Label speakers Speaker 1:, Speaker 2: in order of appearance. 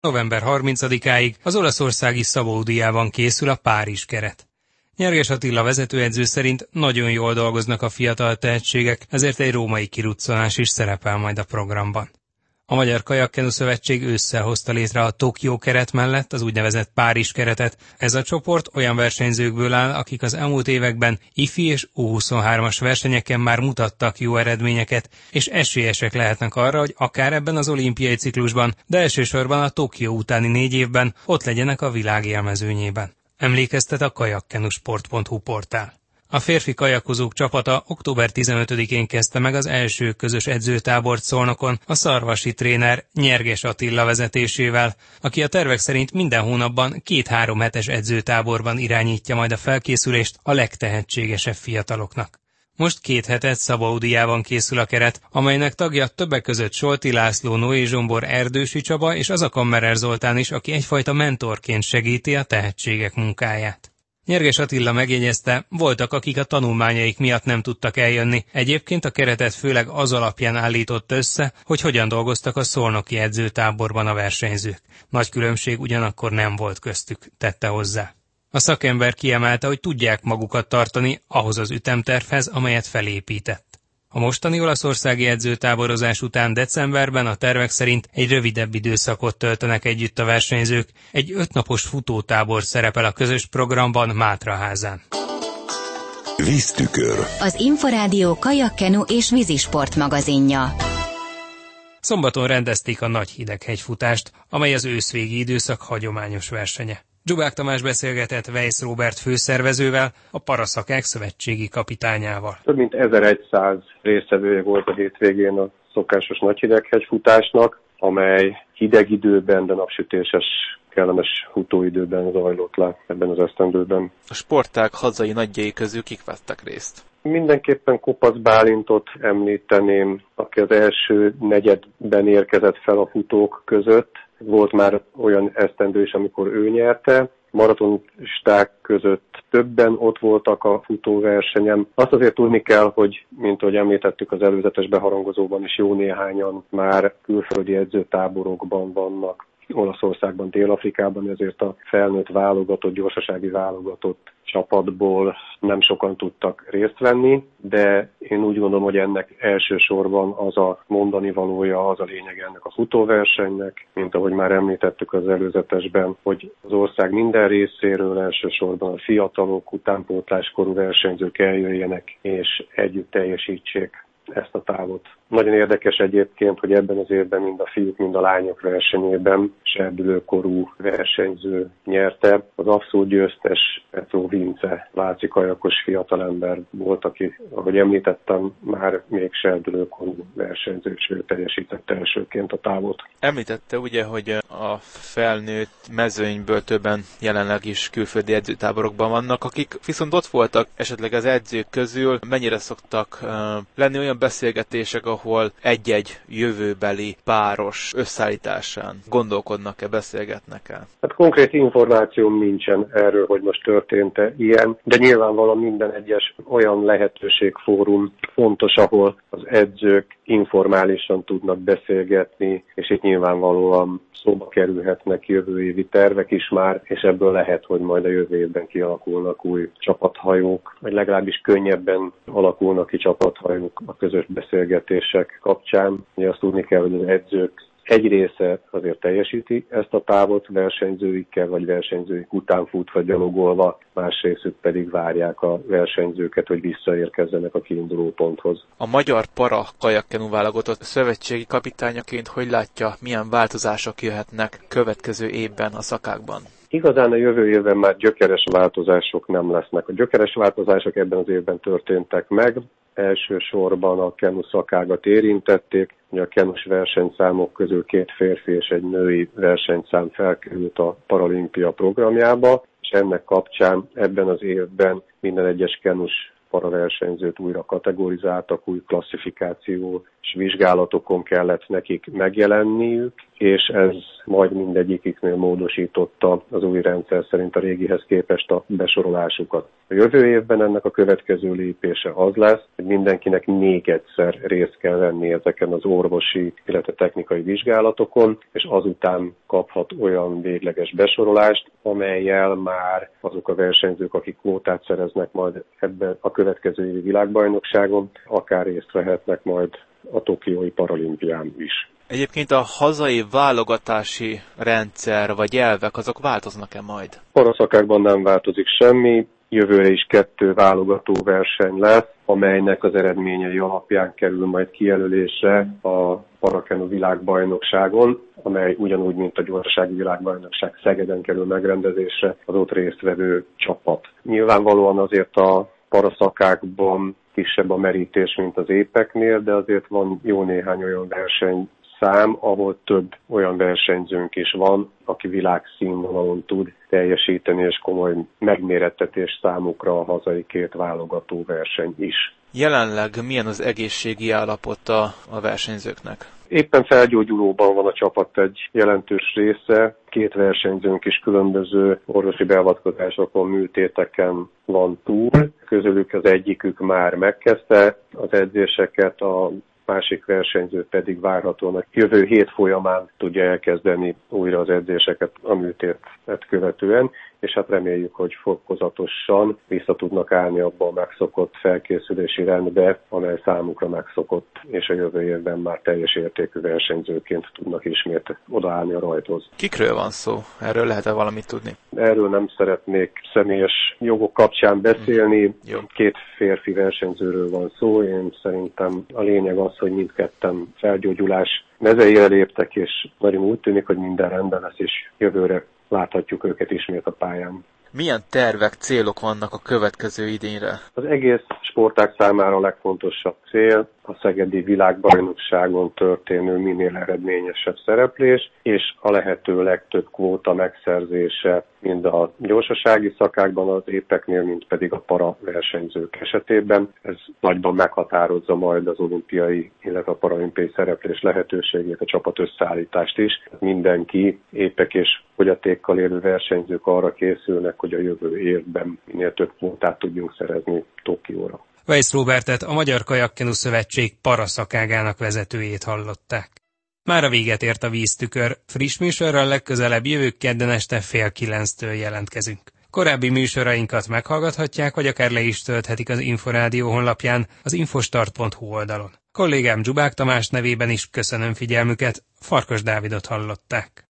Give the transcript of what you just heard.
Speaker 1: November 30-áig az olaszországi Szabódiában készül a Párizs keret. Nyerges Attila vezetőedző szerint nagyon jól dolgoznak a fiatal tehetségek, ezért egy római kiruccanás is szerepel majd a programban. A Magyar Kajakkenu Szövetség ősszel létre a Tokió keret mellett az úgynevezett Párizs keretet. Ez a csoport olyan versenyzőkből áll, akik az elmúlt években IFI és U23-as versenyeken már mutattak jó eredményeket, és esélyesek lehetnek arra, hogy akár ebben az olimpiai ciklusban, de elsősorban a Tokió utáni négy évben ott legyenek a világ élmezőnyében. Emlékeztet a kajakkenusport.hu portál. A férfi kajakozók csapata október 15-én kezdte meg az első közös edzőtábort Szolnokon a szarvasi tréner Nyerges Attila vezetésével, aki a tervek szerint minden hónapban két-három hetes edzőtáborban irányítja majd a felkészülést a legtehetségesebb fiataloknak. Most két hetet Szabaudiában készül a keret, amelynek tagja többek között Solti László, Noé Zsombor, Erdősi Csaba és az a Kammerer Zoltán is, aki egyfajta mentorként segíti a tehetségek munkáját. Nyerges Attila megjegyezte, voltak, akik a tanulmányaik miatt nem tudtak eljönni. Egyébként a keretet főleg az alapján állított össze, hogy hogyan dolgoztak a szolnoki edzőtáborban a versenyzők. Nagy különbség ugyanakkor nem volt köztük, tette hozzá. A szakember kiemelte, hogy tudják magukat tartani ahhoz az ütemtervhez, amelyet felépített. A mostani olaszországi edzőtáborozás után decemberben a tervek szerint egy rövidebb időszakot töltenek együtt a versenyzők. Egy ötnapos futótábor szerepel a közös programban Mátraházán.
Speaker 2: Víztükör. Az Inforádió kajakkenu és vízisport magazinja.
Speaker 1: Szombaton rendezték a Nagy Hideghegyfutást, amely az őszvégi időszak hagyományos versenye. Zsubák Tamás beszélgetett Weiss Robert főszervezővel, a Paraszakák szövetségi kapitányával.
Speaker 3: Több mint 1100 résztvevője volt a hétvégén a szokásos nagyhideghegyfutásnak, amely hideg időben, de napsütéses kellemes futóidőben zajlott le ebben az esztendőben.
Speaker 4: A sporták hazai nagyjai közül kik vettek részt?
Speaker 3: Mindenképpen Kopasz Bálintot említeném, aki az első negyedben érkezett fel a futók között, volt már olyan esztendő is, amikor ő nyerte, maratonisták között többen ott voltak a futóversenyem. Azt azért tudni kell, hogy, mint ahogy említettük az előzetes beharangozóban is, jó néhányan már külföldi edzőtáborokban vannak. Olaszországban, Dél-Afrikában, ezért a felnőtt válogatott, gyorsasági válogatott csapatból nem sokan tudtak részt venni, de én úgy gondolom, hogy ennek elsősorban az a mondani valója, az a lényeg ennek a futóversenynek, mint ahogy már említettük az előzetesben, hogy az ország minden részéről elsősorban a fiatalok, utánpótláskorú versenyzők eljöjjenek és együtt teljesítsék ezt a távot. Nagyon érdekes egyébként, hogy ebben az évben mind a fiúk, mind a lányok versenyében serdülőkorú versenyző nyerte. Az abszolút győztes Petro Vince, Váci kajakos fiatalember volt, aki, ahogy említettem, már még serdülőkorú versenyző, sőt teljesítette elsőként a távot.
Speaker 4: Említette ugye, hogy a felnőtt mezőnyből többen jelenleg is külföldi edzőtáborokban vannak, akik viszont ott voltak esetleg az edzők közül, mennyire szoktak uh, lenni olyan beszélgetések, ahol egy-egy jövőbeli páros összeállításán gondolkodnak-e, beszélgetnek-e?
Speaker 3: Hát konkrét információm nincsen erről, hogy most történt-e ilyen, de nyilvánvalóan minden egyes olyan lehetőségfórum fontos, ahol az edzők informálisan tudnak beszélgetni, és itt nyilvánvalóan szóba kerülhetnek jövő évi tervek is már, és ebből lehet, hogy majd a jövő évben kialakulnak új csapathajók, vagy legalábbis könnyebben alakulnak ki csapathajók a közös beszélgetések kapcsán. Ugye azt tudni kell, hogy az edzők egy része azért teljesíti ezt a távot versenyzőikkel, vagy versenyzőik után fut, vagy gyalogolva, más részük pedig várják a versenyzőket, hogy visszaérkezzenek a kiinduló ponthoz.
Speaker 4: A magyar para kajakkenu válogatott szövetségi kapitányaként hogy látja, milyen változások jöhetnek következő évben a szakákban?
Speaker 3: Igazán a jövő évben már gyökeres változások nem lesznek. A gyökeres változások ebben az évben történtek meg elsősorban a kenu szakágat érintették. Ugye a kenus versenyszámok közül két férfi és egy női versenyszám felkerült a paralimpia programjába, és ennek kapcsán ebben az évben minden egyes kenus paraversenyzőt újra kategorizáltak, új klasszifikációs vizsgálatokon kellett nekik megjelenniük, és ez majd mindegyiküknél módosította az új rendszer szerint a régihez képest a besorolásukat. A jövő évben ennek a következő lépése az lesz, hogy mindenkinek még egyszer részt kell venni ezeken az orvosi, illetve technikai vizsgálatokon, és azután kaphat olyan végleges besorolást, amelyel már azok a versenyzők, akik kvótát szereznek majd ebben a következő évi világbajnokságon, akár részt vehetnek majd a Tokiói paralimpián is.
Speaker 4: Egyébként a hazai válogatási rendszer vagy elvek azok változnak-e majd?
Speaker 3: Paraszakákban nem változik semmi, jövőre is kettő válogató verseny lesz, amelynek az eredményei alapján kerül majd kijelölésre a Parakenu világbajnokságon, amely ugyanúgy, mint a gyorsasági világbajnokság Szegeden kerül megrendezésre az ott résztvevő csapat. Nyilvánvalóan azért a paraszakákban kisebb a merítés, mint az épeknél, de azért van jó néhány olyan verseny szám, ahol több olyan versenyzőnk is van, aki világszínvonalon tud teljesíteni, és komoly megmérettetés számukra a hazai két válogató verseny is.
Speaker 4: Jelenleg milyen az egészségi állapota a versenyzőknek?
Speaker 3: Éppen felgyógyulóban van a csapat egy jelentős része, két versenyzőnk is különböző orvosi beavatkozásokon, műtéteken van túl. Közülük az egyikük már megkezdte az edzéseket, a másik versenyző pedig várhatóan a jövő hét folyamán tudja elkezdeni újra az edzéseket a műtétet követően, és hát reméljük, hogy fokozatosan vissza tudnak állni abba a megszokott felkészülési rendbe, amely számukra megszokott, és a jövő évben már teljes értékű versenyzőként tudnak ismét odaállni a rajthoz.
Speaker 4: Kikről van szó? Erről lehet-e valamit tudni?
Speaker 3: Erről nem szeretnék személyes jogok kapcsán beszélni. Jó. Két férfi versenyzőről van szó. Én szerintem a lényeg az, hogy mindketten felgyógyulás mezeire léptek, és nagyon úgy tűnik, hogy minden rendben lesz, és jövőre láthatjuk őket ismét a pályán.
Speaker 4: Milyen tervek, célok vannak a következő idényre?
Speaker 3: Az egész sporták számára a legfontosabb cél a Szegedi világbajnokságon történő minél eredményesebb szereplés, és a lehető legtöbb kvóta megszerzése mind a gyorsasági szakákban az épeknél, mint pedig a para versenyzők esetében. Ez nagyban meghatározza majd az olimpiai, illetve a paralimpiai szereplés lehetőségét, a csapat összeállítást is. Mindenki épek és fogyatékkal élő versenyzők arra készülnek, hogy a jövő évben minél több kvótát tudjunk szerezni Tokióra.
Speaker 1: Weiss Robertet, a Magyar Kajakkenu Szövetség paraszakágának vezetőjét hallották. Már a véget ért a víztükör, friss műsorral legközelebb jövő kedden este fél kilenctől jelentkezünk. Korábbi műsorainkat meghallgathatják, vagy akár le is tölthetik az Inforádió honlapján, az infostart.hu oldalon. Kollégám Dzsubák Tamás nevében is köszönöm figyelmüket, Farkas Dávidot hallották.